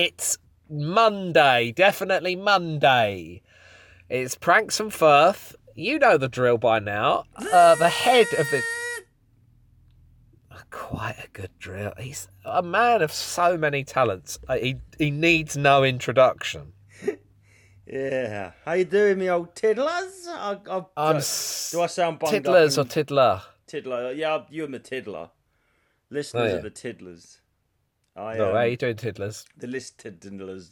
It's Monday, definitely Monday. It's Pranks and Firth. You know the drill by now. Uh, the head of the. Quite a good drill. He's a man of so many talents. Uh, He he needs no introduction. Yeah. How you doing, me old tiddlers? I, I, I'm do, s- do I sound bunged Tiddlers or up? and- tiddler? tiddler? Yeah, you and the tiddler. Listeners Oh, yeah. are the tiddlers. I No, um, how you doing, tiddlers? the list tiddlers.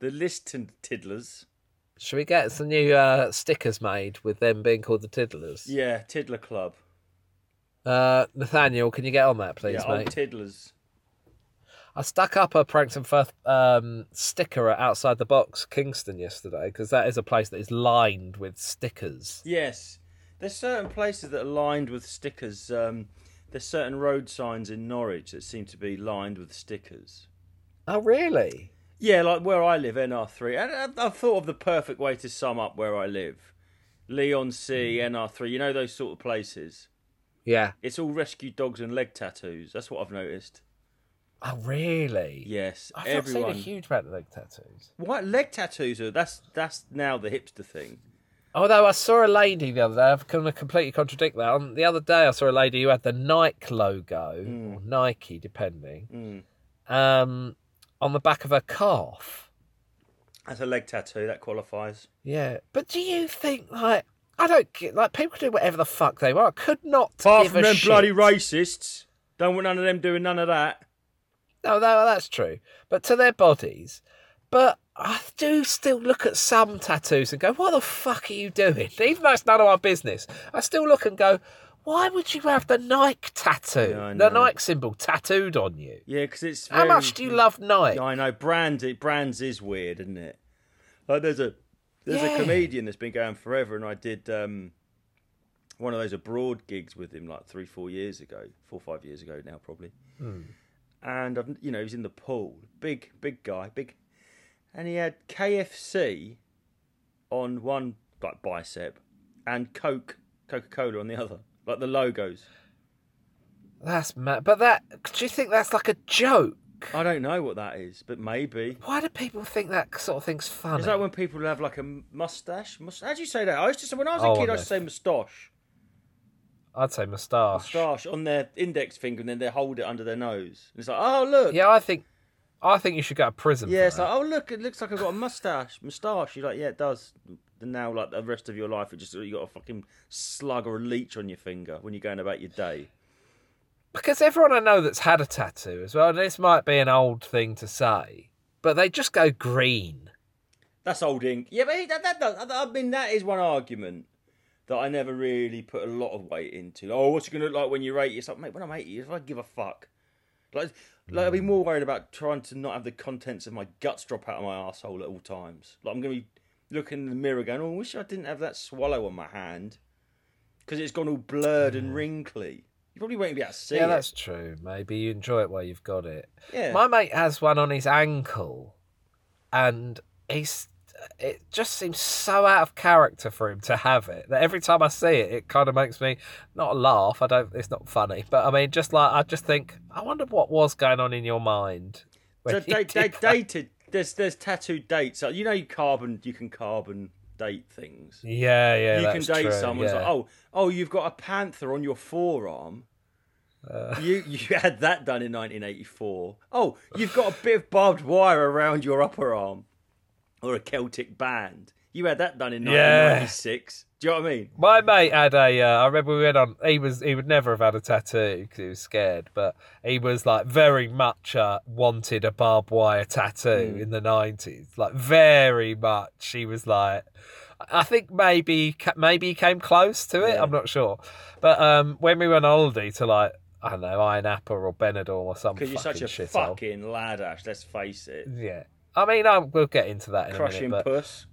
The listed tiddlers. Should we get some new uh, stickers made with them being called the tiddlers? Yeah, Tiddler Club. Uh, Nathaniel, can you get on that, please, yeah, mate? tiddlers. I stuck up a Pranks and Firth um, sticker at outside the box, Kingston, yesterday, because that is a place that is lined with stickers. Yes. There's certain places that are lined with stickers. Um, there's certain road signs in Norwich that seem to be lined with stickers. Oh, really? Yeah, like where I live, NR3. And I've thought of the perfect way to sum up where I live. Leon C, mm. NR3, you know those sort of places. Yeah. It's all rescue dogs and leg tattoos. That's what I've noticed. Oh, really? Yes, I've everyone. seen a huge amount of leg tattoos. What leg tattoos are? That's that's now the hipster thing. Although I saw a lady the other day, I'm going to completely contradict that. On the other day, I saw a lady who had the Nike logo, or Nike, depending, Mm. um, on the back of her calf. That's a leg tattoo. That qualifies. Yeah, but do you think like I don't get like people do whatever the fuck they want? I could not Apart from them shit. bloody racists, don't want none of them doing none of that. No, no, that's true. But to their bodies. But I do still look at some tattoos and go, "What the fuck are you doing?" Even though it's none of my business, I still look and go, "Why would you have the Nike tattoo, Yeah, the. Nike symbol tattooed on you?" Yeah, because it's. How much do you love Nike? I know brands. It brands is weird, isn't it? Like there's a there's Yeah. a comedian that's been going forever, and I did um, one of those abroad gigs with him like three, four years ago, four, five years ago now probably. And I've, you know, he's in the pool, big, big guy, big, and he had KFC on one like bicep, and Coke, Coca Cola on the other, like the logos. That's mad. But that do you think that's like a joke? I don't know what that is, but maybe. Why do people think that sort of thing's funny? Is that when people have like a mustache? Mus- How do you say that? I used to say when I was a Oh, kid, on I used to say moustache. I'd say moustache. Moustache on their index finger, and then they hold it under their nose. And it's like, oh look, Yeah, I think, I think you should go to prison. yeah. It's like, oh look, it looks like I've got a mustache. Moustache. You're like, yeah, it does. And now, like the rest of your life, it just you got a fucking slug or a leech on your finger when you're going about your day. because everyone I know that's had a tattoo as well. And this might be an old thing to say, but they just go green. That's old ink. Yeah, but that, that does. I mean, that is one argument that I never really put a lot of weight into. Oh, what's it gonna look like when you're 80? It's like, mate, when I'm 80, if I give a fuck. Like, like I'd be mm. more worried about trying to not have the contents of my guts drop out of my asshole at all times. Like I'm gonna be looking in the mirror, going, "Oh, I wish I didn't have that swallow on my hand because it's gone all blurred and mm. wrinkly." You probably won't be able to see yeah, it. that's true. Maybe you enjoy it while you've got it. Yeah. My mate has one on his ankle, and he's. It just seems so out of character for him to have it that every time I see it, it kind of makes me not laugh. I don't. It's not funny, but I mean, just like I just think, I wonder what was going on in your mind. So they, they dated. There's there's tattoo dates. You know, you carbon. You can carbon date things. Yeah, yeah, you can date true, someone. Yeah. like, oh, oh, you've got a panther on your forearm. Uh. You you had that done in 1984. Oh, you've got a bit of barbed wire around your upper arm, or a Celtic band. You had that done in Yeah. 1996. Do you know what I mean? My mate had a. Uh, I remember we went on. He was. He would never have had a tattoo because he was scared. But he was like very much uh, wanted a barbed wire tattoo in the nineties. Like very much. He was like. I think maybe maybe he came close to it. Yeah. I'm not sure. But um, when we went on holiday to like I don't know Ayia Napa or Benidorm or something. Because you're such a fucking lad, Ash. Let's face it. Yeah. I mean, I, we'll get into that in a Crushing minute. But puss.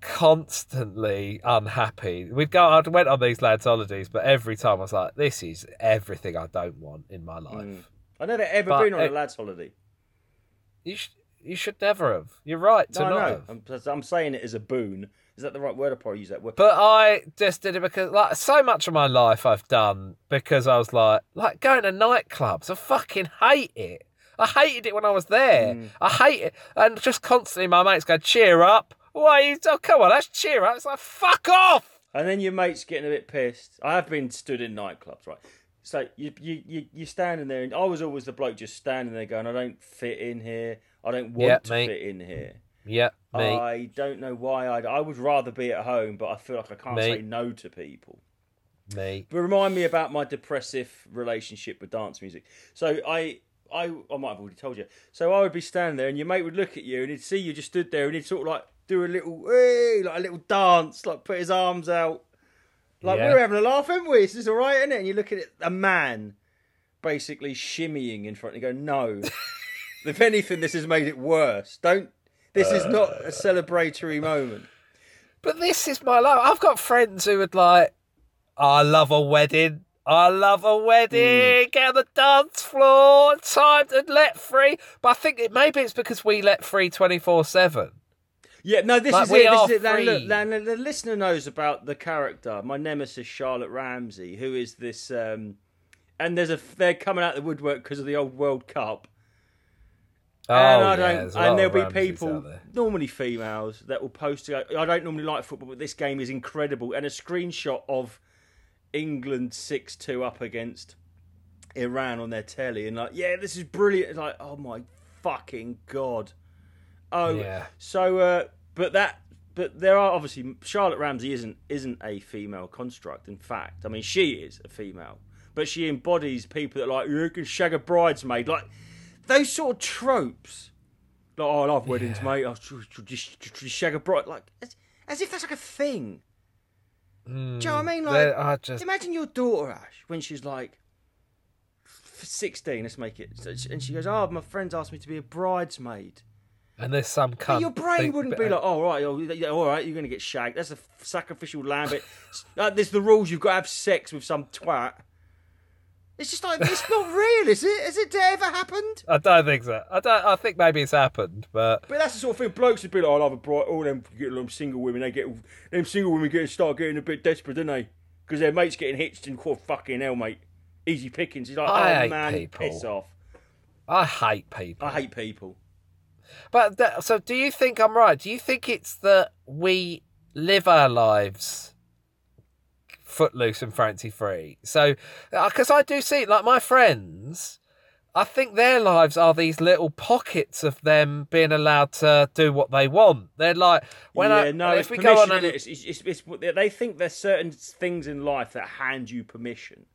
constantly unhappy. We'd go. I went on these lads' holidays, but every time I was like, "This is everything I don't want in my life." Mm. I've never ever But been on a lad's holiday. You sh- you should never have. You're right to No, I not know. have. I'm, I'm saying it as a boon. Is that the right word? I'll probably use that word. But I just did it because, like, so much of my life I've done because I was like, like going to nightclubs. I fucking hate it. I hated it when I was there. Mm. I hate it, and just constantly my mates go, "Cheer up! Why? You, oh, come on, let's cheer up!" It's like fuck off. And then your mate's getting a bit pissed. I have been stood in nightclubs, right? So you you you you're standing there, and I was always the bloke just standing there going, "I don't fit in here. I don't want Yeah, to me. fit in here. Yeah, me. I don't know why I'd. I would rather be at home, but I feel like I can't say no to people." me. But remind me about my depressive relationship with dance music. So I, I, I might have already told you. So I would be standing there, and your mate would look at you, and he'd see you just stood there, and he'd sort of like do a little, hey, like a little dance, like put his arms out, like Yeah. we're having a laugh, aren't we? This is all right, isn't it? And you look at it, a man basically shimmying in front, and you go, no. if anything, this has made it worse. Don't. This is not a uh. celebratory moment. But this is my life. I've got friends who would like, oh, I love a wedding. I love a wedding. Get on the dance floor. Time to let free. But I think it maybe it's because we let free twenty four seven. Yeah, no, this Like, is it. This is it. Now, look, now, the listener knows about the character, my nemesis Charlotte Ramsey, who is this, um, and there's a they're coming out the woodwork because of the old World Cup, Oh, and I yeah, don't, there's a lot and there'll be Ramses people, normally females, that will post. to go, I don't normally like football, but this game is incredible, and a screenshot of England six two up against Iran on their telly, and like, yeah, this is brilliant. It's like, oh my fucking god. Oh, Yeah. so, uh, but that, but there are obviously Charlotte Ramsey isn't isn't a female construct. In fact, I mean she is a female, but she embodies people that are like you can shag a bridesmaid, like those sort of tropes. Like, oh, I love weddings, Yeah. mate. I'll just shag a bride, like as, as if that's like a thing. Do you know what I mean? Like, just Imagine your daughter Ash when she's like sixteen. Let's make it, and she goes, "Oh, my friends asked me to be a bridesmaid." and there's some But cunt. your brain think- wouldn't be like, "Oh, right, oh, yeah, all right, you're going to get shagged." That's a sacrificial lamb. But uh, there's the rules. You've got to have sex with some twat. It's just like it's not real, is it? Has it ever happened? I don't think so. I don't. I think maybe it's happened, but But that's the sort of thing blokes would be like, "I love a bright." All them get them single women, they get them single women get start getting a bit desperate, don't they? Because their mates getting hitched and called fucking hell, mate. Easy pickings. He's like, I "Oh hate man, people. piss off." I hate people. I hate people. But that, so, do you think I'm right? Do you think it's that we live our lives footloose and fancy free? So, uh, because I do see, like my friends, I think their lives are these little pockets of them being allowed to do what they want. They're like when yeah, I no, if we go on and it's, it's, it's, they think there's certain things in life that hand you permission.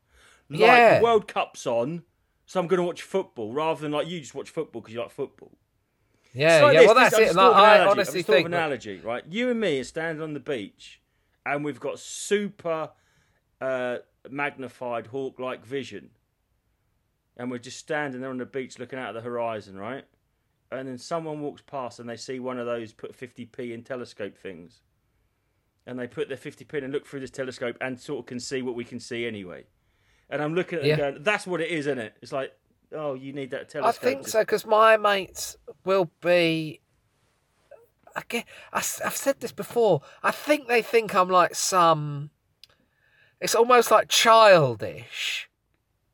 Like Yeah. the World Cup's on, so I'm going to watch football rather than like you just watch football because you like football. yeah, like yeah. this, well, that's I'll it. Like, of I analogy. honestly of think an analogy, right? You and me are standing on the beach, and we've got super uh, magnified hawk-like vision, and we're just standing there on the beach looking out at the horizon, right? And then someone walks past and they see one of those put 50p in telescope things, and they put their 50p in and look through this telescope and sort of can see what we can see anyway. And I'm looking at it Yeah. going, "That's what it is, isn't it?" It's like, oh, you need that telescope. I think to- so because my mates will be. I get, I, have said this before. I think they think I'm like some. It's almost like childish,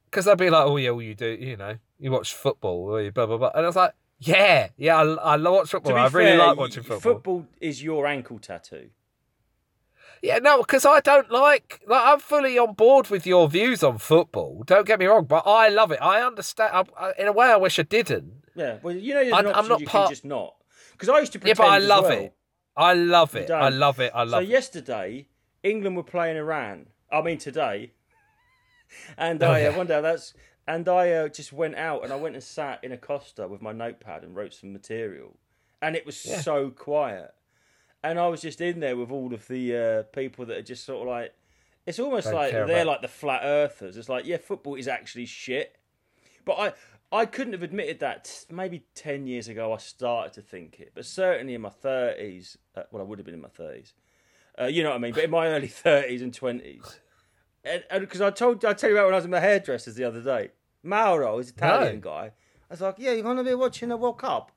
because they'll be like, "Oh yeah, well you do, you know, you watch football, or you blah blah blah," and I was like, "Yeah, yeah, I, I love watch football. I really fair, like watching football." Football is your ankle tattoo. Yeah, no, because I don't like. Like, I'm fully on board with your views on football. Don't get me wrong, but I love it. I understand. I, I, in a way, I wish I didn't. Yeah, well, you know, I- an I'm not you part- just not. Because I used to Yeah, but I love well. it. I love it. I love it. I love it. so it. yesterday, England were playing Iran. I mean today, and Oh, I uh, yeah. one day that's and I uh, just went out and I went and sat in a Costa with my notepad and wrote some material, and it was Yeah. so quiet, and I was just in there with all of the uh, people that are just sort of like, it's almost Don't like they're about- like the flat earthers. It's like yeah, football is actually shit, but I. I couldn't have admitted that maybe 10 years ago I started to think it, but certainly in my 30s, uh, well, I would have been in my 30s, uh, you know what I mean, but in my early 30s and 20s. And because I told I tell you about when I was in my hairdressers the other day, Mauro, an Italian No. guy. I was like, "Yeah, you're gonna be watching the World Cup,"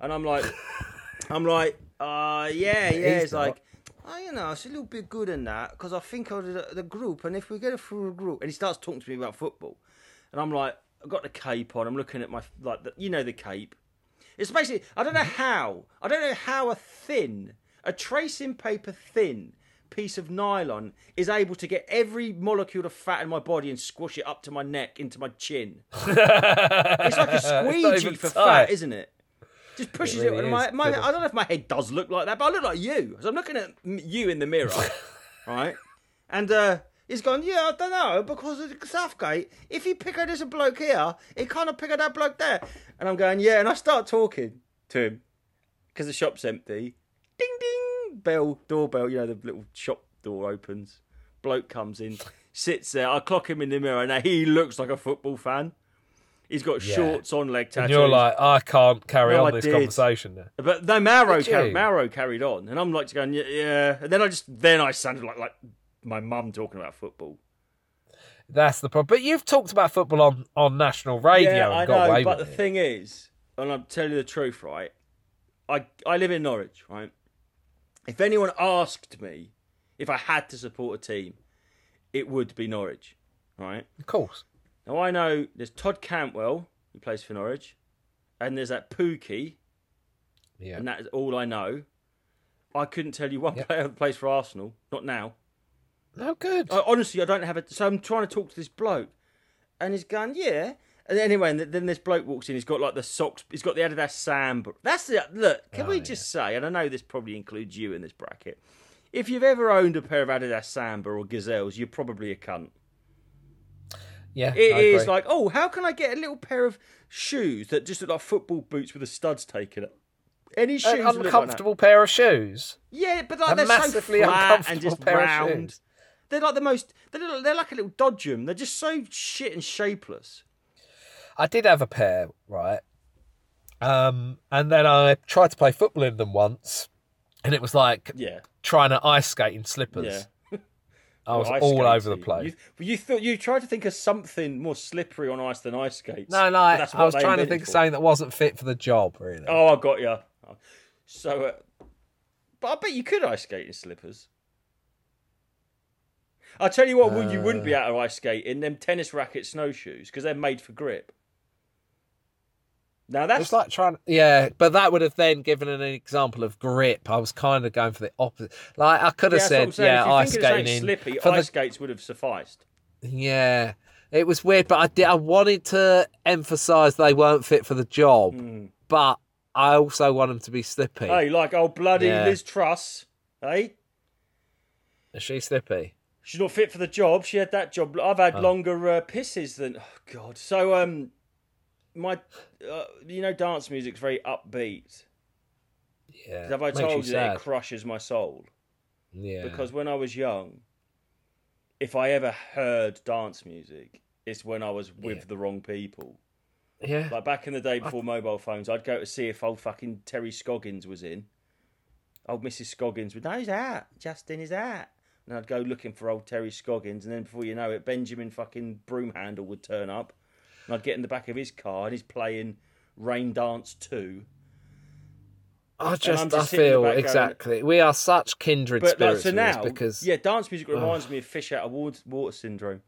and I'm like, "I'm like, uh, yeah, yeah." he's It's not. like, oh, you know, it's a little bit good in that because I think of the, the group, and if we get it through the group, and he starts talking to me about football, and I'm like, I've got the cape on. I'm looking at my like the, you know the cape. It's basically I don't know how I don't know how a thin a tracing paper thin piece of nylon is able to get every molecule of fat in my body and squash it up to my neck into my chin. it's like a squeegee for tight. fat, isn't it? Just pushes It it. really my, my, I don't know if my head does look like that, but I look like you. So I'm looking at you in the mirror, right? And uh, he's gone, yeah, I don't know, because of the Southgate, if you pick out this bloke here, he kind of pick out that bloke there. And I'm going, yeah, and I start talking to him because the shop's empty. Ding ding, bell, doorbell, you know, the little shop door opens. Bloke comes in, sits there. I clock him in the mirror. Now he looks like a football fan. He's got Yeah. shorts on, leg tattoos. And you're like, I can't carry No, on I this did. conversation now. But no, Mauro, Did carried. Mauro carried on, and I'm like going, yeah, yeah. And then I just, then I sounded like like my mum talking about football. That's the problem. But you've talked about football on, on national radio yeah, I got know. away But the it. thing is, and I'm telling you the truth, right? I I live in Norwich, right? If anyone asked me if I had to support a team, it would be Norwich, right? Of course. Now I know there's Todd Cantwell who plays for Norwich, and there's that Pukki, Yeah. and that is all I know. I couldn't tell you one Yeah. player that plays for Arsenal, not now. No good. I, honestly, I don't have it. So I'm trying to talk to this bloke, and he's going, yeah. And anyway, and then this bloke walks in. He's got like the socks. He's got the Adidas Samba. That's the look. Can Oh, we yeah. just say? And I know this probably includes you in this bracket. If you've ever owned a pair of Adidas Samba or Gazelles, you're probably a cunt. yeah. It I is agree. like, oh, how can I get a little pair of shoes that just look like football boots with the studs taken? Any shoes an look like uncomfortable pair of shoes. Yeah, but like A they're massively so flat and uncomfortable just round. They're like the most. They're, they're like a little dodgem. They're just so shit and shapeless. I did have a pair, right? Um, and then I tried to play football in them once, and it was like Yeah, trying to ice skate in slippers. yeah. I was Ice all over the place. You, but you thought you tried to think of something more slippery on ice than ice skates. No, no, I, that's I what was trying to think of something that wasn't fit for the job, really. Oh, I got you. So, uh, but I bet you could ice skate in slippers. I'll tell you what, would you wouldn't be Uh. able to ice skate in them tennis racket snowshoes because they're made for grip. Now that's It's like trying, yeah, but that would have then given an example of grip. I was kind of going for the opposite. Like I could have that's said, saying. yeah, ice think of something skating in. slippy, for ice the, skates would have sufficed. yeah, it was weird, but I did. I wanted to emphasise they weren't fit for the job, Hmm. but I also want them to be slippy. Hey, like old bloody Yeah. Liz Truss, hey? Is she slippy? She's not fit for the job. She had that job. I've had Oh. longer uh, pisses than. Oh God. So um, my, uh, you know, dance music's very upbeat. Yeah, Have I told you you, that it crushes my soul? Yeah, Because when I was young, if I ever heard dance music, it's when I was with Yeah. the wrong people. yeah, Like back in the day before mobile phones, I'd go to see if old fucking Terry Scoggins was in. Old Mrs. Scoggins would, no, he's out. Justin is out. And I'd go looking for old Terry Scoggins, and then before you know it, Benjamin fucking Broomhandle would turn up. And I'd get in the back of his car, and he's playing Rain Dance 2. I just, just I sitting in the feel going- exactly. We are such kindred But like, so now, because yeah, dance music reminds me of fish out of water, water syndrome.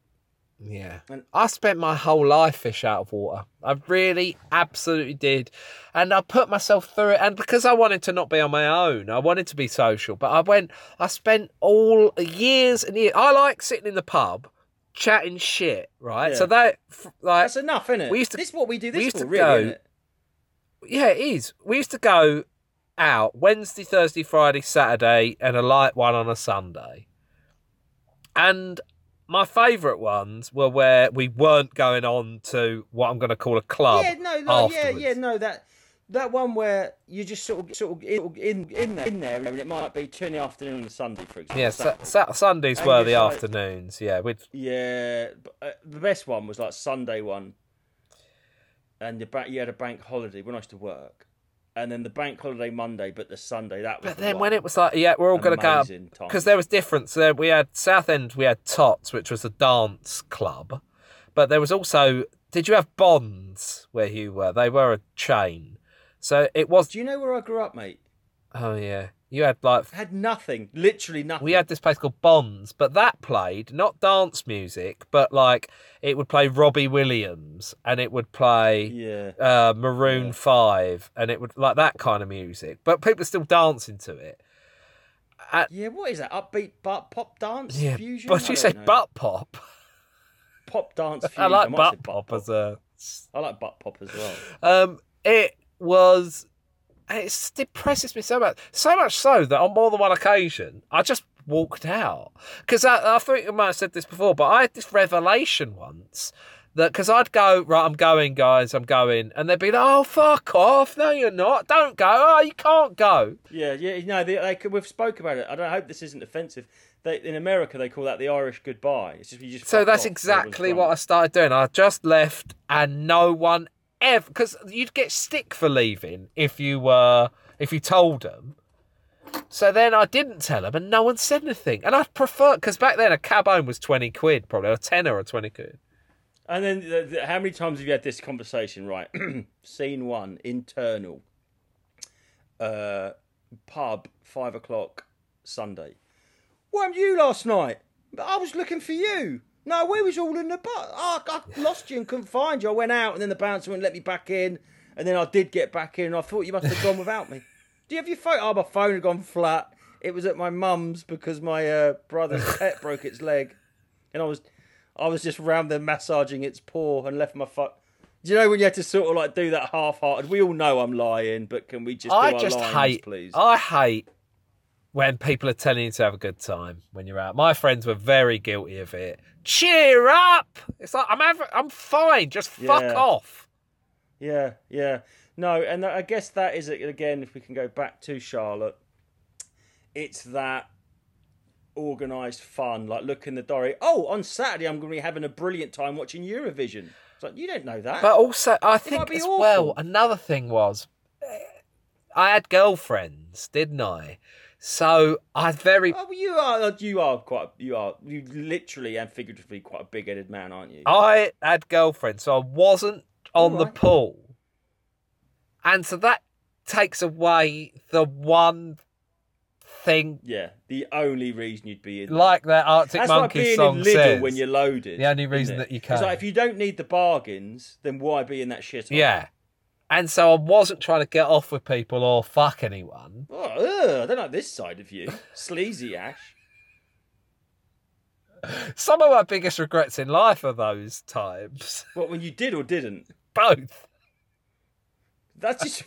Yeah. And- I spent my whole life fish out of water. I really, absolutely did. And I put myself through it. And because I wanted to not be on my own, I wanted to be social. But I went, I spent all years and years. I like sitting in the pub, chatting shit, right? Yeah. So that, like, That's enough, isn't it? We used to- this is what we do this we used for, to really, go- isn't it? yeah, it is. We used to go out Wednesday, Thursday, Friday, Saturday, and a light one on a Sunday. And my favourite ones were where we weren't going on to what I'm going to call a club. Yeah, no, no, yeah, yeah, no, that that one where you just sort of sort of in in, in there, in there, and it might be two in the afternoon on a Sunday, for example. Yeah, sa- sa- Sundays And were the like- afternoons. Yeah, we'd yeah. but, uh, the best one was like Sunday one, and the ba- you had a bank holiday when I used to work, and then the bank holiday Monday, but the Sunday that was. But the then one. when it was like, yeah, we're all going to go because there was difference. There we had Southend, we had Tots, which was a dance club, but there was also. Did you have Bonds where you were? They were a chain, so it was. do you know where I grew up, mate? Oh yeah, you had like Had nothing, literally nothing. we had this place called Bonds, but that played not dance music, but like it would play Robbie Williams and it would play yeah. uh, Maroon Yeah. Five, and it would like that kind of music. But people are still dancing to it. Yeah, what is that? Upbeat butt pop dance Yeah, fusion? but I you don't know. butt pop. pop dance fusion. I like might say butt pop as a. I like butt pop as well. Um, it was. It depresses me so much, so much so that on more than one occasion I just walked out because I, I think I might have said this before, but I had this revelation once that because I'd go right, I'm going, guys, I'm going, and they'd be like, "Oh, fuck off! No, you're not. Don't go. Oh, you can't go." Yeah, yeah. No, they, they, we've spoke about it. I don't I hope this isn't offensive. They, in America, they call that the Irish goodbye. It's just you just. So that's off, exactly what I started doing. I just left, and no one ever because you'd get stick for leaving if you were if you told them. So then I didn't tell them, and no one said anything. And I'd prefer because back then a cab home was twenty quid, probably a tenner or twenty quid. And then, the, the, how many times have you had this conversation? Right, scene one, internal, uh, pub, five o'clock, Sunday. Where were you last night? I was looking for you. No, we was all in the butt. Oh, I lost you and couldn't find you. I went out, and then the bouncer wouldn't let me back in. And then I did get back in, and I thought you must have gone without me. Do you have your phone? Oh, my phone had gone flat. It was at my mum's because my uh, brother's pet broke its leg, and I was, I was just round there massaging its paw and left my fuck. Do you know when you had to sort of like do that half-hearted? We all know I'm lying, but can we just do I just hate. please? I hate when people are telling you to have a good time when you're out. My friends were very guilty of it. Cheer up! It's like I'm having, I'm fine. Just fuck Yeah. off. Yeah, yeah. No, and I guess that is it again. If we can go back to Charlotte, it's that organised fun. Like look in the diary. Oh, on Saturday I'm going to be having a brilliant time watching Eurovision. It's like you don't know that. But also, I think as awful. well, another thing was, I had girlfriends, didn't I? So I very, oh, well, you are uh, you are quite you are you literally and figuratively quite a big-headed man, aren't you? I had girlfriends, so I wasn't on the Alright. pool, and so that takes away the one thing, Yeah, the only reason you'd be in. like that Arctic That's like being song in Lidl says. when you're loaded. The only reason that you can. It's like if you don't need the bargains, then why be in that shit? yeah, and so I wasn't trying to get off with people or fuck anyone. Oh, ugh, I don't like this side of you, sleazy Ash. Some of my biggest regrets in life are those times. What when you did or didn't? Both. That's just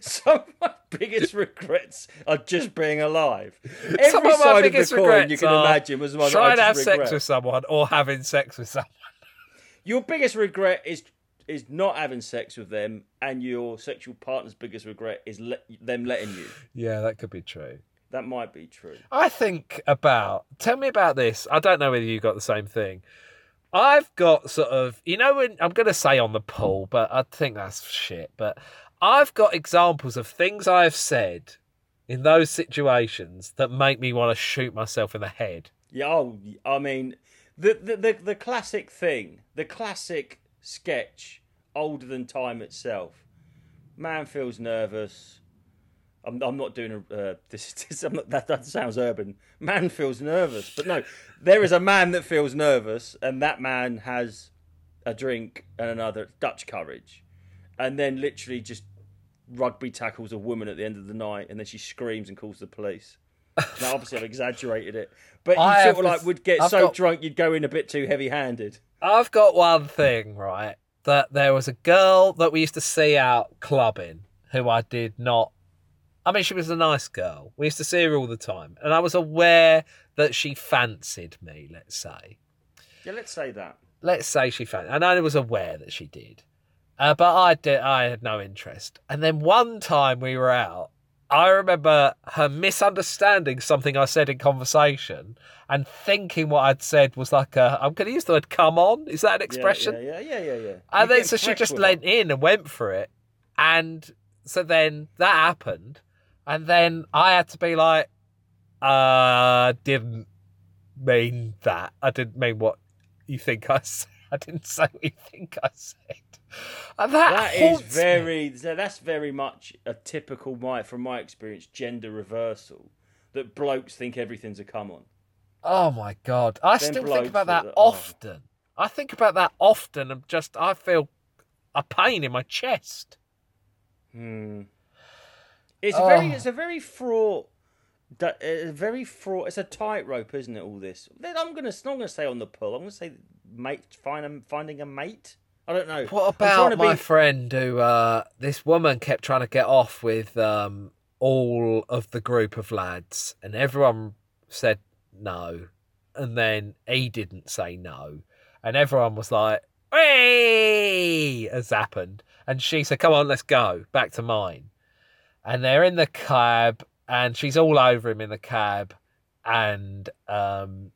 some of my biggest regrets are just being alive. Every Some of my side of biggest the coin you can imagine was one trying to have just sex regret. with someone or having sex with someone. Your biggest regret is is not having sex with them, and your sexual partner's biggest regret is le- them letting you. Yeah, that could be true. That might be true. I think about. Tell me about this. I don't know whether you got the same thing. I've got sort of, you know, when I'm going to say on the pool, but I think that's shit. But I've got examples of things I've said in those situations that make me want to shoot myself in the head. Yeah, oh, I mean, the, the the the classic thing, the classic sketch, older than time itself. Man feels nervous. I'm, I'm not doing a uh, this. this I'm not, that that sounds urban. Man feels nervous, but no, there is a man that feels nervous, and that man has a drink and another Dutch courage, and then literally just rugby tackles a woman at the end of the night, and then she screams and calls the police. Now, obviously, I've exaggerated it, but you I sort of like would get I've so got- drunk you'd go in a bit too heavy-handed. I've got one thing, right? That there was a girl that we used to see out clubbing who I did not. I mean, she was a nice girl. We used to see her all the time. And I was aware that she fancied me, let's say. Yeah, let's say that. Let's say she fancied. And I was aware that she did. Uh, but I did. I had no interest. And then one time we were out, I remember her misunderstanding something I said in conversation and thinking what I'd said was like a. I'm going to use the word "come on." Is that an expression? Yeah, yeah, yeah, yeah. yeah. And then so she just leant in and went for it. And so then that happened. And then I had to be like, uh, didn't mean that. I didn't mean what you think I said. I didn't say what you think I said. That, That is very. so That's very much a typical my from my experience gender reversal. That blokes think everything's a come on. Oh my god! I Them still think about that- that oh. often. I think about that often, and just I feel a pain in my chest. Hmm. It's a very. Oh. It's a very fraught. A very fraught. It's a tightrope, isn't it? All this. I'm gonna. I'm gonna say on the pull. I'm gonna say mate. Find a, finding a mate. I don't know. What about my be- friend who uh, this woman kept trying to get off with um, all of the group of lads, and everyone said no, and then he didn't say no, and everyone was like, "Hey!" has happened, and she said, "Come on, let's go back to mine," and they're in the cab, and she's all over him in the cab, and um,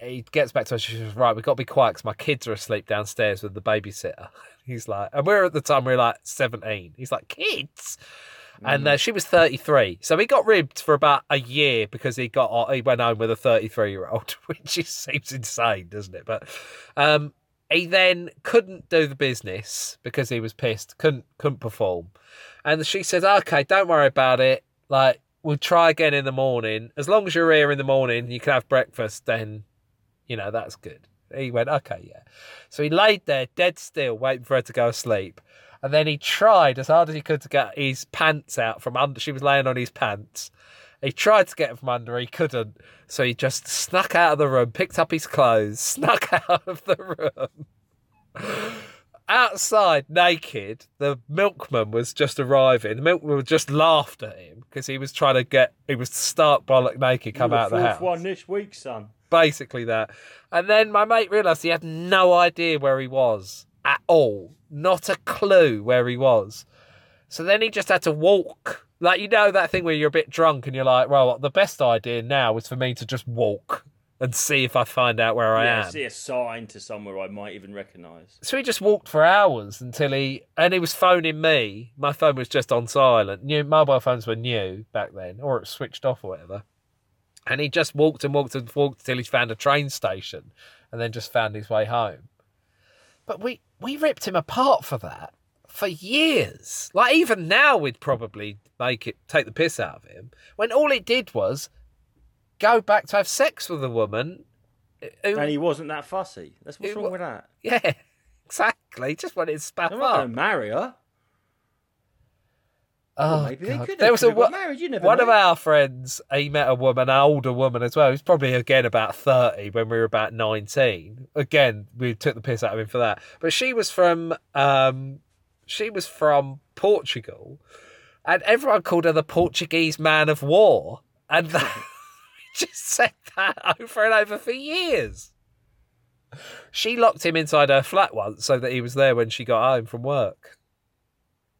he gets back to us. She says, "Right, we've got to be quiet because my kids are asleep downstairs with the babysitter." He's like, and we're at the time we are like seventeen. He's like, "Kids," and uh, she was thirty-three. So he got ribbed for about a year because he got he went home with a thirty-three-year-old, which just seems insane, doesn't it? But um, he then couldn't do the business because he was pissed. couldn't couldn't perform, and she said, "Okay, don't worry about it. Like." We'll try again in the morning. As long as you're here in the morning, you can have breakfast. Then you know, that's good. He went, okay, yeah. So he laid there dead still, waiting for her to go asleep. And then he tried as hard as he could to get his pants out from under. She was laying on his pants. He tried to get it from under, he couldn't. So he just snuck out of the room, picked up his clothes, snuck out of the room. Outside, naked, the milkman was just arriving. The milkman just laughed at him because he was trying to get, he was stark bollock naked, come out of the fourth house one this week, son. Basically that. And then my mate realised he had no idea where he was at all, not a clue where he was. So then he just had to walk. Like you know that thing where you're a bit drunk and you're like, well, the best idea now is for me to just walk and see if I find out where I yeah, am. see a sign to somewhere I might even recognise. So he just walked for hours until he and he was phoning me. My phone was just on silent. New mobile phones were new back then, or it was switched off or whatever. And he just walked and walked and walked until he found a train station, and then just found his way home. But we we ripped him apart for that for years. Like even now, we'd probably make it take the piss out of him when all it did was go back to have sex with a woman. Who, And he wasn't that fussy. That's what's It wrong with that. yeah, exactly. Just wanted to spaff I'm not up. going to marry her. Oh, Maybe they God. could. There was a got married. You never one know. of our friends. He met a woman, an older woman as well. He was probably again about thirty when we were about nineteen. Again, we took the piss out of him for that. But she was from, um, she was from Portugal, and everyone called her the Portuguese man of war, and that, just said that over and over for years. She locked him inside her flat once so that he was there when she got home from work.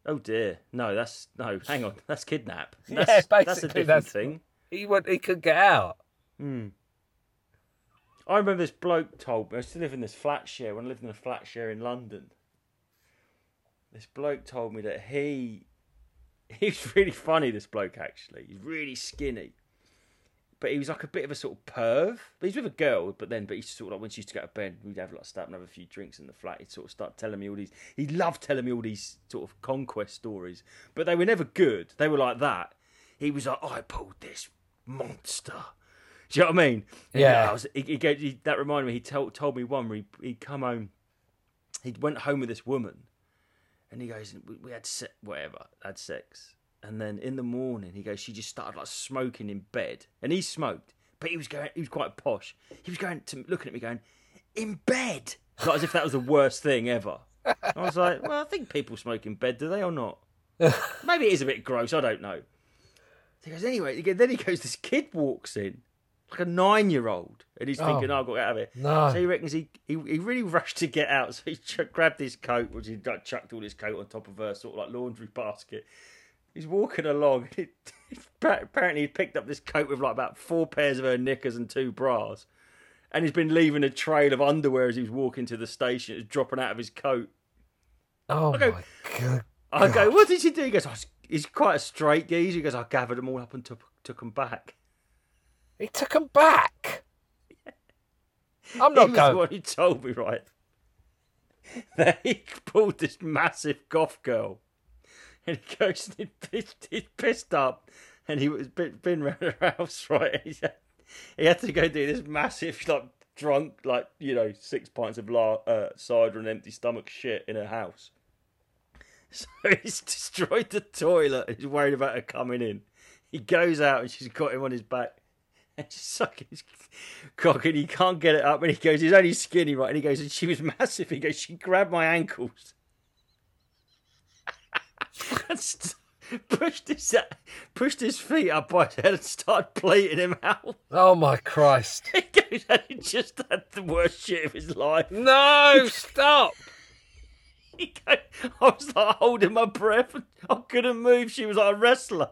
Oh dear. No, that's no. Hang on. That's kidnap. Yeah, That's, that's a basically, different that's- thing. He would, he could get out. Hmm. I remember this bloke told me. I used to live in this flat share when I lived in a flat share in London. This bloke told me that he he's really funny. This bloke actually, he's really skinny, but he was like a bit of a sort of perv. But he's with a girl, but then but he's sort of like when she used to go to bed, we'd have a lot of stuff and have a few drinks in the flat. He'd sort of start telling me all these. He loved telling me all these sort of conquest stories, but they were never good. They were like that. He was like, I pulled this monster. Do you know what I mean? And, uh, Yeah. I was, he, he, gave- he- that reminded me. He told told me one where he he'd come home. He went home with this woman, and he goes, "We, we had se- whatever, had sex." And then in the morning, he goes, she just started like smoking in bed, and he smoked, but he was going, he was quite posh. He was going to looking at me, going, "In bed," like as if that was the worst thing ever. I was like, "Well, I think people smoke in bed, do they or not?" Maybe it is a bit gross. I don't know. He goes, anyway, then he goes, this kid walks in, like a nine year old, and he's oh. thinking, Oh. oh, I've got to get out of here. No. So he reckons he, he, he really rushed to get out. So he ch- grabbed his coat, which he like, chucked all his coat on top of her sort of like laundry basket. He's walking along. Apparently, he picked up this coat with like about four pairs of her knickers and two bras. And he's been leaving a trail of underwear as he was walking to the station. It was dropping out of his coat. Oh Okay. my god! I go, what did you do? He goes, oh, he's quite a straight geezer. He goes, I gathered them all up and took, took them back. He took them back. I'm He not going. one who told me, right? that he pulled this massive goth girl, and he goes, and he, he's pissed up, and he was been, been around her house, right? He, had, he had to go do this massive, like drunk, like you know, six pints of la- uh, cider and empty stomach shit in her house. So he's destroyed the toilet. He's worried about her coming in. He goes out and she's got him on his back and she's sucking his cock and he can't get it up. And he goes, he's only skinny, right? And he goes, and she was massive. He goes, she grabbed my ankles pushed his uh, pushed his feet up by his head and started plating him out. Oh my Christ! He goes, and he just had the worst shit of his life. No, stop! He goes, I was like holding my breath. And I couldn't move. She was like a wrestler.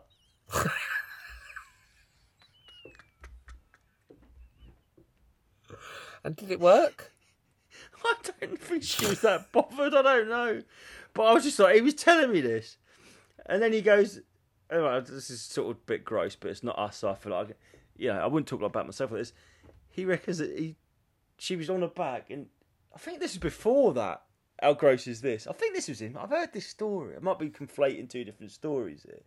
And did it work? I don't think she was that bothered. I don't know. But I was just like, he was telling me this. And then he goes, oh, well, this is sort of a bit gross, but it's not us. So I feel like, you know, I wouldn't talk about myself like this. He reckons that he, she was on her back. And I think this is before that. How gross is this? I think this was him. I've heard this story. I might be conflating two different stories here.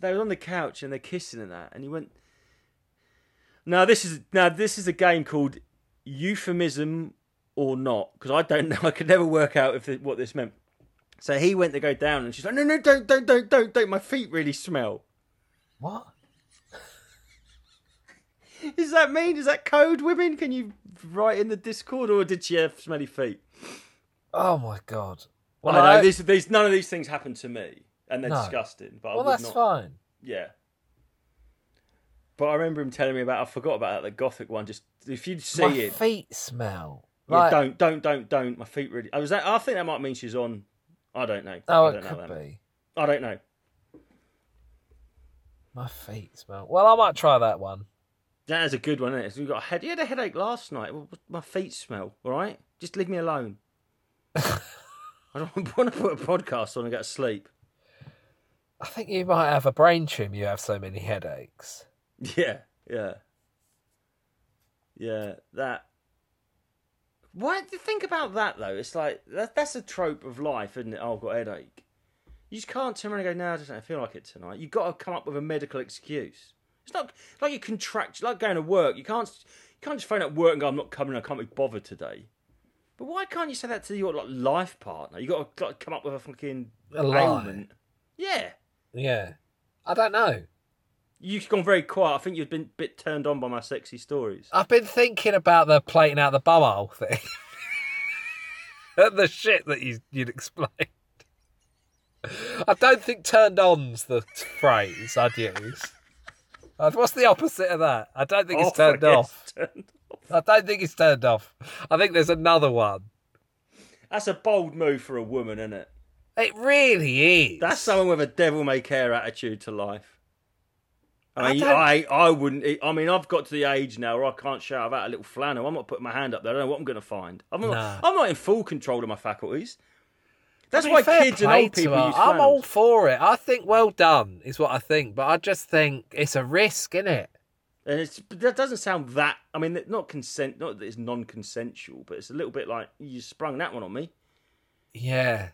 They were on the couch and they're kissing and that. And he went, now this is now this is a game called euphemism or not because I don't know. I could never work out if it, what this meant. So he went to go down, and she's like, "No, no, don't, don't, don't, don't, don't! My feet really smell." What? Is that mean? Is that code, women? Can you write in the Discord, or did she have smelly feet? Oh my God! Well, I know I- these, these, none of these things happen to me, and they're No. disgusting. But Well, that's not. fine. Yeah. But I remember him telling me about. I forgot about that. The gothic one. Just if you see My it, feet smell. yeah, Like, don't, don't, don't, don't. My feet really. I was. That, I think that might mean she's on. I don't know. Oh, I it don't know could be. I don't know. My feet smell. Well, I might try that one. That is a good one, isn't it? So you got a head. You had a headache last night. My feet smell. All right, just leave me alone. I don't want to put a podcast on and get to sleep. I think you might have a brain tumor. You have so many headaches. Yeah, yeah, yeah. That. Why do you think about that though? It's like that, that's a trope of life, isn't it? Oh, I've got a headache. You just can't turn around and go, "No, I just don't feel like it tonight." You've got to come up with a medical excuse. It's not like you contract, like going to work. You can't, you can't just phone up work and go, "I'm not coming. I can't be bothered today." But why can't you say that to your like life partner? You got to, to come up with a fucking A lie. ailment. Yeah, Yeah. I don't know. You've gone very quiet. I think you've been a bit turned on by my sexy stories. I've been thinking about the plating out the bumhole thing. the shit that you, you'd explained. I don't think turned on's the phrase I'd use. What's the opposite of that? I don't think it's Oh, I turned off. turned I don't think it's turned off. I think there's another one. That's a bold move for a woman, isn't it? It really is. That's someone with a devil may care attitude to life. I I mean, don't- I, I, wouldn't. I mean, I've got to the age now where I can't shout about a little flannel. I'm not putting my hand up there. I don't know what I'm going to find. I'm not. Nah. I'm not in full control of my faculties. That's I mean, why kids and old people use I'm all for it. I think well done is what I think, but I just think it's a risk, isn't it? And it's that doesn't sound that. I mean, not consent. Not that it's non-consensual, but it's a little bit like you sprung that one on me. Yeah.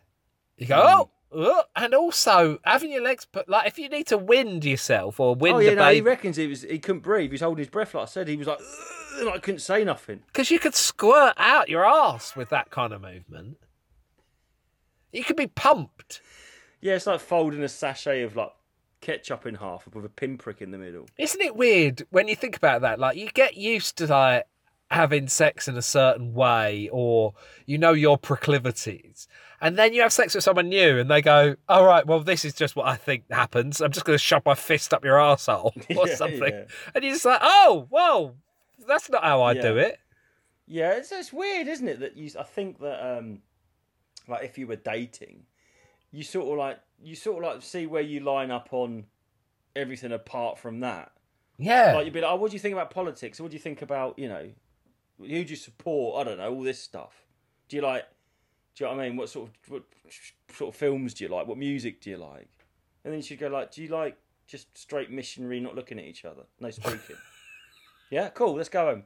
You go, oh, oh, and also having your legs put like if you need to wind yourself or wind oh yeah, no, he reckons he was. He couldn't breathe. He was holding his breath. Like I said, he was like, and I couldn't say nothing. because you could squirt out your ass with that kind of movement. You could be pumped. Yeah, it's like folding a sachet of like ketchup in half with a pinprick in the middle. Isn't it weird when you think about that? Like you get used to like having sex in a certain way, or you know your proclivities, and then you have sex with someone new, and they go, "All right, well, this is just what I think happens. I'm just going to shove my fist up your asshole or Yeah, something," yeah. and you're just like, "Oh, well, that's not how I do it." Yeah, it's, it's weird, isn't it? That you, I think that, um, like, if you were dating, you sort of like you sort of like see where you line up on everything apart from that. Yeah, Like you'd be like, oh, what do you think about politics? What do you think about you know, who do you support? I don't know all this stuff. Do you like? Do you know what I mean? What sort of what sort of films do you like? What music do you like? And then she'd go like, do you like just straight missionary, not looking at each other, no speaking? yeah, cool. Let's go home.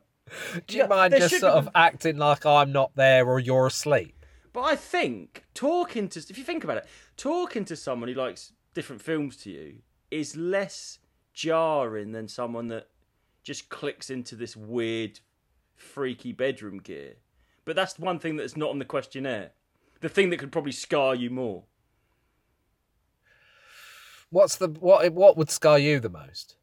do you yeah, mind just sort be- of acting like I'm not there or you're asleep? But I think talking to if you think about it, talking to someone who likes different films to you is less jarring than someone that just clicks into this weird, freaky bedroom gear. But that's one thing that's not on the questionnaire. The thing that could probably scar you more. What's the what? What would scar you the most?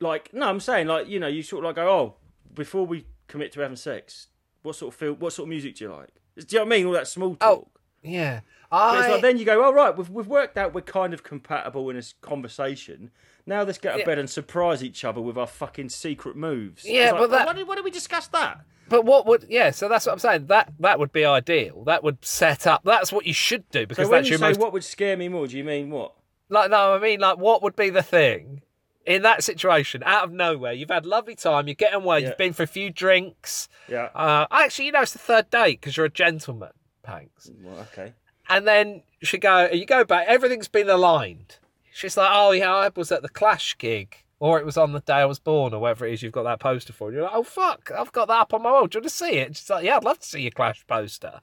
Like, no, I'm saying like you know you sort of like go, oh, before we commit to having sex, what sort of feel, what sort of music do you like? Do you know what I mean? All that small talk. Oh, talk. Yeah, But it's I like then you go, oh right, we've we've worked out we're kind of compatible in this conversation. Now let's get out of Yeah. bed and surprise each other with our fucking secret moves. Yeah, like, but oh, that- why did, why did we discuss that? But what would yeah? So that's what I'm saying. That that would be ideal. That would set up. That's what you should do because So when that's you your say most what would scare me more, do you mean what? like. No, I mean like what would be the thing in that situation? Out of nowhere, you've had a lovely time. You're getting well. Yeah. You've been for a few drinks. Yeah. Uh, actually, you know it's the third date because you're a gentleman, Panks. Well, okay. And then she go, you go back. Everything's been aligned. She's like, oh yeah, I was at the Clash gig, or it was on the day I was born, or whatever it is. You've got that poster for. And you're like, oh fuck, I've got that up on my wall. Do you want to see it? She's like, yeah, I'd love to see your Clash poster.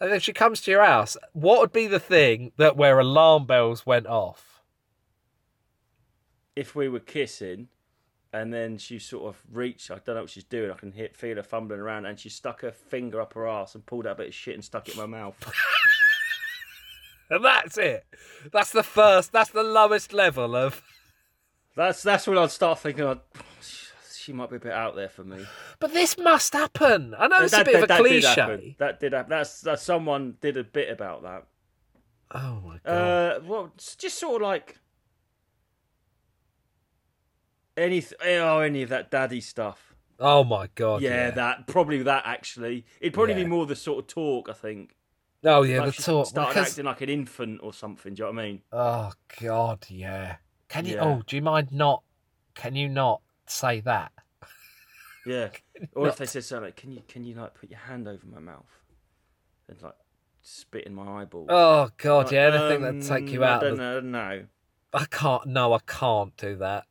And then she comes to your house. What would be the thing that where alarm bells went off? If we were kissing and then she sort of reached, I don't know what she's doing, I can hit, feel her fumbling around and she stuck her finger up her ass and pulled out a bit of shit and stuck it in my mouth. And that's it. That's the first. That's the lowest level of. That's that's when I'd start thinking, oh, she might be a bit out there for me. But this must happen. I know it's a That- bit of a that- that did cliche. That did happen. That's that. Someone did a bit about that. Oh my god. Uh, well, just sort of like any oh any of that daddy stuff. oh my god. yeah, that probably that actually. It'd probably Yeah. be more the sort of talk. I think. Oh yeah, like the talk. started because- acting like an infant or something. Do you know what I mean? Oh God, yeah. Can you? Yeah. Oh, do you mind not? Can you not say that? Yeah. Or if they said something like, "Can you can you like put your hand over my mouth and like spit in my eyeball?" Oh God, Like, yeah. Anything that take you um, out. I Of don't the... know. I don't know. I can't. No, I can't do that.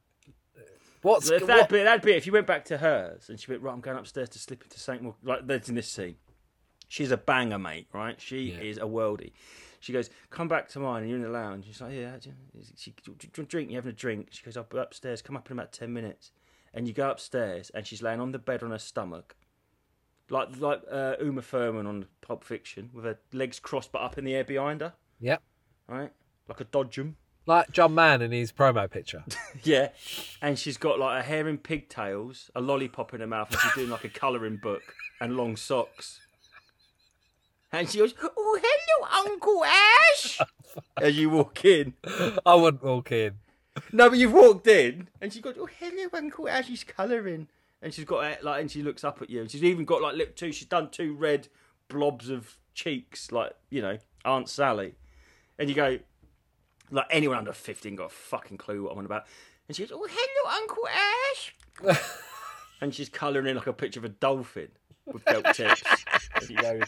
What's if that'd be that'd be if you went back to hers and she went right, I'm going upstairs to slip into more like that's in this scene. She's a banger, mate. Right? She Yeah. is a worldie. She goes, come back to mine. And you're in the lounge. She's like, yeah. She, you a drink? You having a drink? She goes, I'll be upstairs. Come up in about ten minutes. And you go upstairs, and she's laying on the bed on her stomach, like like uh, Uma Thurman on Pulp Fiction, with her legs crossed but up in the air behind her. Yep. Right? Like a dodgem. Like John Mann in his promo picture. Yeah, and she's got like her hair in pigtails, a lollipop in her mouth, and she's doing like a colouring book and long socks. And she goes, "Oh, hello, Uncle Ash," as you walk in. I wouldn't walk in. No, but you've walked in, and she goes, "Oh, hello, Uncle Ash." She's colouring, and she's got like, and she looks up at you. And she's even got like lip two. She's done two red blobs of cheeks, like you know, Aunt Sally. And you go, like anyone under fifteen got a fucking clue what I'm on about. And she goes, "Oh, hello, Uncle Ash," and she's colouring in like a picture of a dolphin with belt tips. and you go,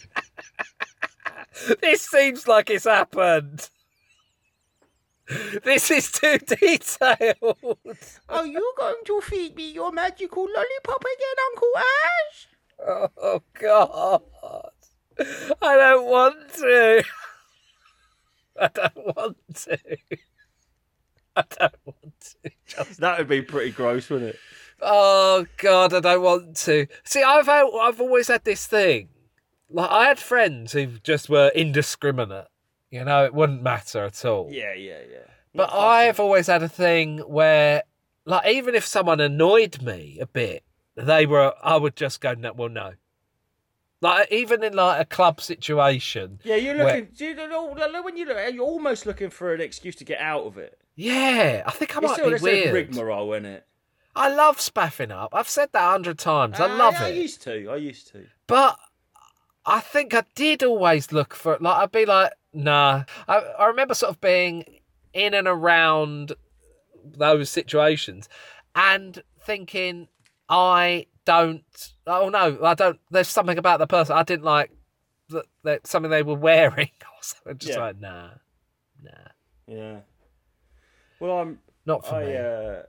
This seems like it's happened. This is too detailed. "Are you going to feed me your magical lollipop again, Uncle Ash?" Oh God. I don't want to. I don't want to. I don't want to. Just- That would be pretty gross, wouldn't it? Oh God, I don't want to. See, I've I've always had this thing. Like I had friends who just were indiscriminate. You know, it wouldn't matter at all. Yeah, yeah, yeah. But I've always had a thing where, like, even if someone annoyed me a bit, they were, I would just go, no, well, no. Like, even in like a club situation, Yeah, you're Where- looking. Do you know, when you look, you're almost looking for an excuse to get out of it. yeah, I think I might still be it's a weird. rigmarole, isn't it? I love spaffing up. I've said that a hundred times. I ah, love I, I used to. I used to. But I think I did always look for like I'd be like, nah. I, I remember sort of being in and around those situations and thinking I don't oh no, I don't there's something about the person I didn't like that, that something they were wearing or something. Just Yeah. like nah. Nah. Yeah. Well, I'm. Not for I me. uh,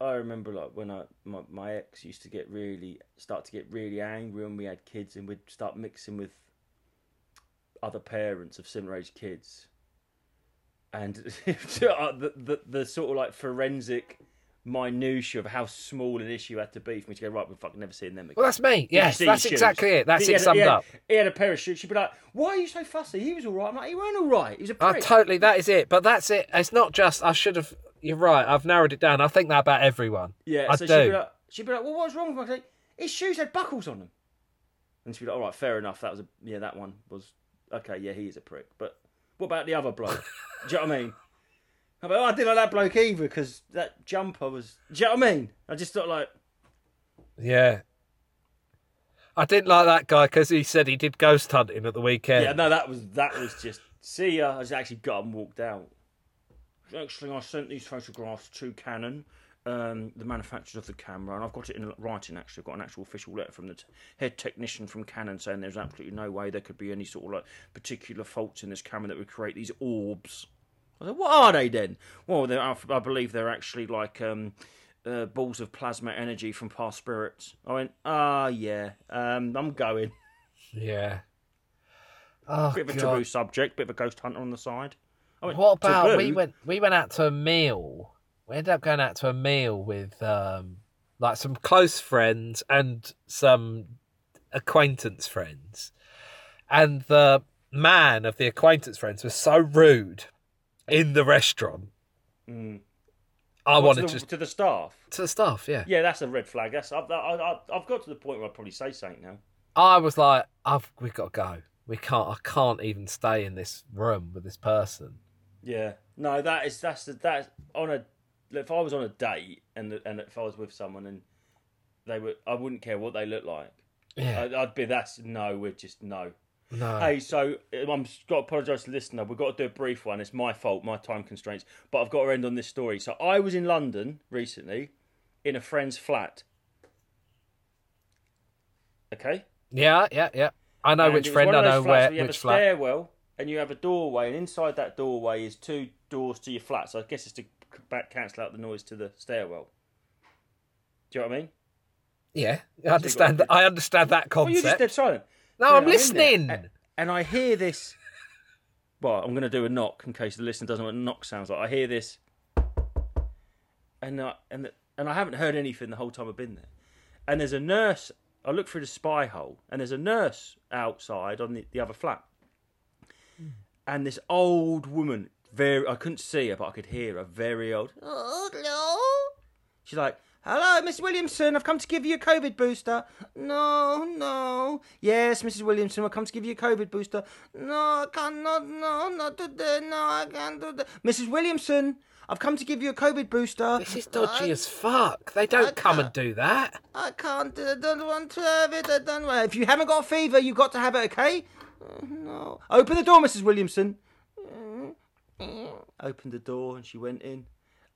I remember like when I my, my ex used to get really start to get really angry when we had kids and we'd start mixing with other parents of similar age kids, and uh, the, the the sort of like forensic minutia of how small an issue had to be for me to go right. We're fucking never seeing them again. Well, that's me. Yes, that's shoes. exactly it. That's He it had a- summed he had- up. He had a pair of shoes. She'd be like, "Why are you so fussy? He was all right." I'm like, "He weren't all right. He was a prick." totally. That is it. But that's it. It's not just. I should have. You're right. I've narrowed it down. I think that about everyone. Yeah, I so do. she'd be like, she'd be like, "Well, what's wrong with my? I'd His shoes had buckles on them. And she'd be like, "All right, fair enough. That was a yeah, that one was okay. Yeah, he is a prick. But what about the other bloke? do you know what I mean? I'm like, oh, I didn't like that bloke either because that jumper was. Do you know what I mean? I just thought like, Yeah. I didn't like that guy because he said he did ghost hunting at the weekend. yeah, no, that was that was just. See ya. I just actually got and walked out. Actually, I sent these photographs to Canon, um, the manufacturers of the camera, and I've got it in writing. Actually, I've got an actual official letter from the t- head technician from Canon saying there's absolutely no way there could be any sort of like particular faults in this camera that would create these orbs. I said, what are they then? Well, I I believe they're actually like um, uh, balls of plasma energy from past spirits. I went, ah, yeah, um, I'm going. Yeah. Oh, Bit of a God. taboo subject, bit of a ghost hunter on the side. I went, What about taboo? we went we went out to a meal. We ended up going out to a meal with um like some close friends and some acquaintance friends. And the man of the acquaintance friends was so rude in the restaurant. Mm. I What, wanted to, to the, just to the staff. to the staff, yeah. Yeah, that's a red flag. That's I've, I, I, I've got to the point where I'd probably say something now. I was like, I've we've got to go. We can't I can't even stay in this room with this person. Yeah, no, that is that's the that on a if I was on a date and and if I was with someone and they were, I wouldn't care what they look like. Yeah. I'd, I'd be that's no, we're just no. no. Hey, so I'm got to apologise to the listener. We've got to do a brief one. It's my fault, my time constraints. But I've got to end on this story. So I was in London recently, in a friend's flat. Okay. Yeah, yeah, yeah. I know And which friend. I know where which flat. stairwell and you have a doorway, and inside that doorway is two doors to your flat. So I guess it's to back cancel out the noise to the stairwell. Do you know what I mean? Yeah, I understand. That, I understand that Well, you just concept. dead silent. no, I'm listening. A- And I hear this. Well, I'm going to do a knock in case the listener doesn't know what a knock sounds like. I hear this, and I, and and I haven't heard anything the whole time I've been there. And there's a nurse. I look through the spy hole, and there's a nurse outside on the, the other flat. And this old woman, very I couldn't see her, but I could hear her, very old. Oh, hello. She's like, Hello, Miss Williamson. I've come to give you a COVID booster. No, no. Yes, Mrs. Williamson, I've come to give you a COVID booster. No, I cannot. No, not today. No, I can't do that. Mrs. Williamson, I've come to give you a COVID booster. This is dodgy as fuck. They don't come and do that. I can't. I don't want to have it. I don't want. If you haven't got a fever, you've got to have it. Okay? Uh, no. Open the door, Mrs. Williamson. Opened the door and she went in,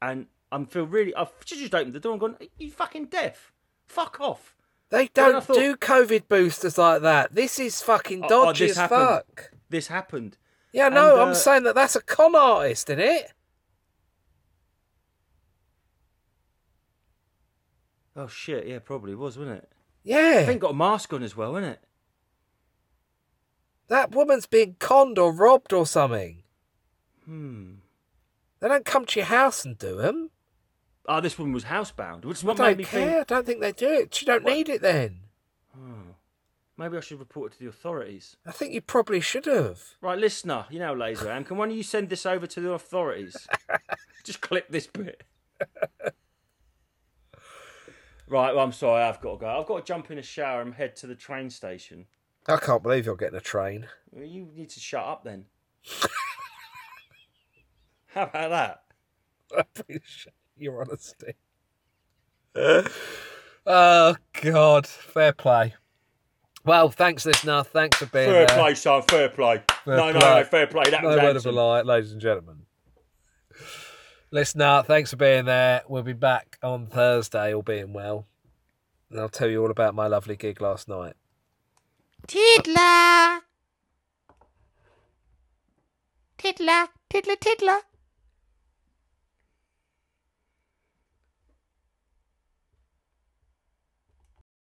and I'm feel really. I've she just opened the door and gone. "Are You fucking deaf. Fuck off. They don't thought- do COVID boosters like that. This is fucking Oh, oh, dodgy this as happened. fuck. This happened. Yeah, no, And, I'm uh, saying that that's a con artist, isn't it? Oh shit! Yeah, probably was, wasn't it? Yeah. I think got a mask on as well, isn't it? That woman's being conned or robbed or something. Hmm. They don't come to your house and do them. Oh, this woman was housebound, which is I what made don't me care. think. I don't think they do it. You don't What? need it then. Oh, maybe I should report it to the authorities. I think you probably should have. Right, listener, you know how lazy I am. Can one of you send this over to the authorities? Just clip this bit. right, well, I'm sorry, I've got to go. I've got to jump in a shower and head to the train station. I can't believe you're getting a train. Well, you need to shut up then. how about that? I appreciate your honesty. oh God, fair play. Well, thanks, listener. Thanks for being there. Fair there. play, son, fair play. Fair no, no, play. no, fair play. That No was word of a lie, ladies and gentlemen. Listener, thanks for being there. We'll be back on Thursday, all being well. And I'll tell you all about my lovely gig last night. Tiddler! Tiddler, tiddler, tiddler.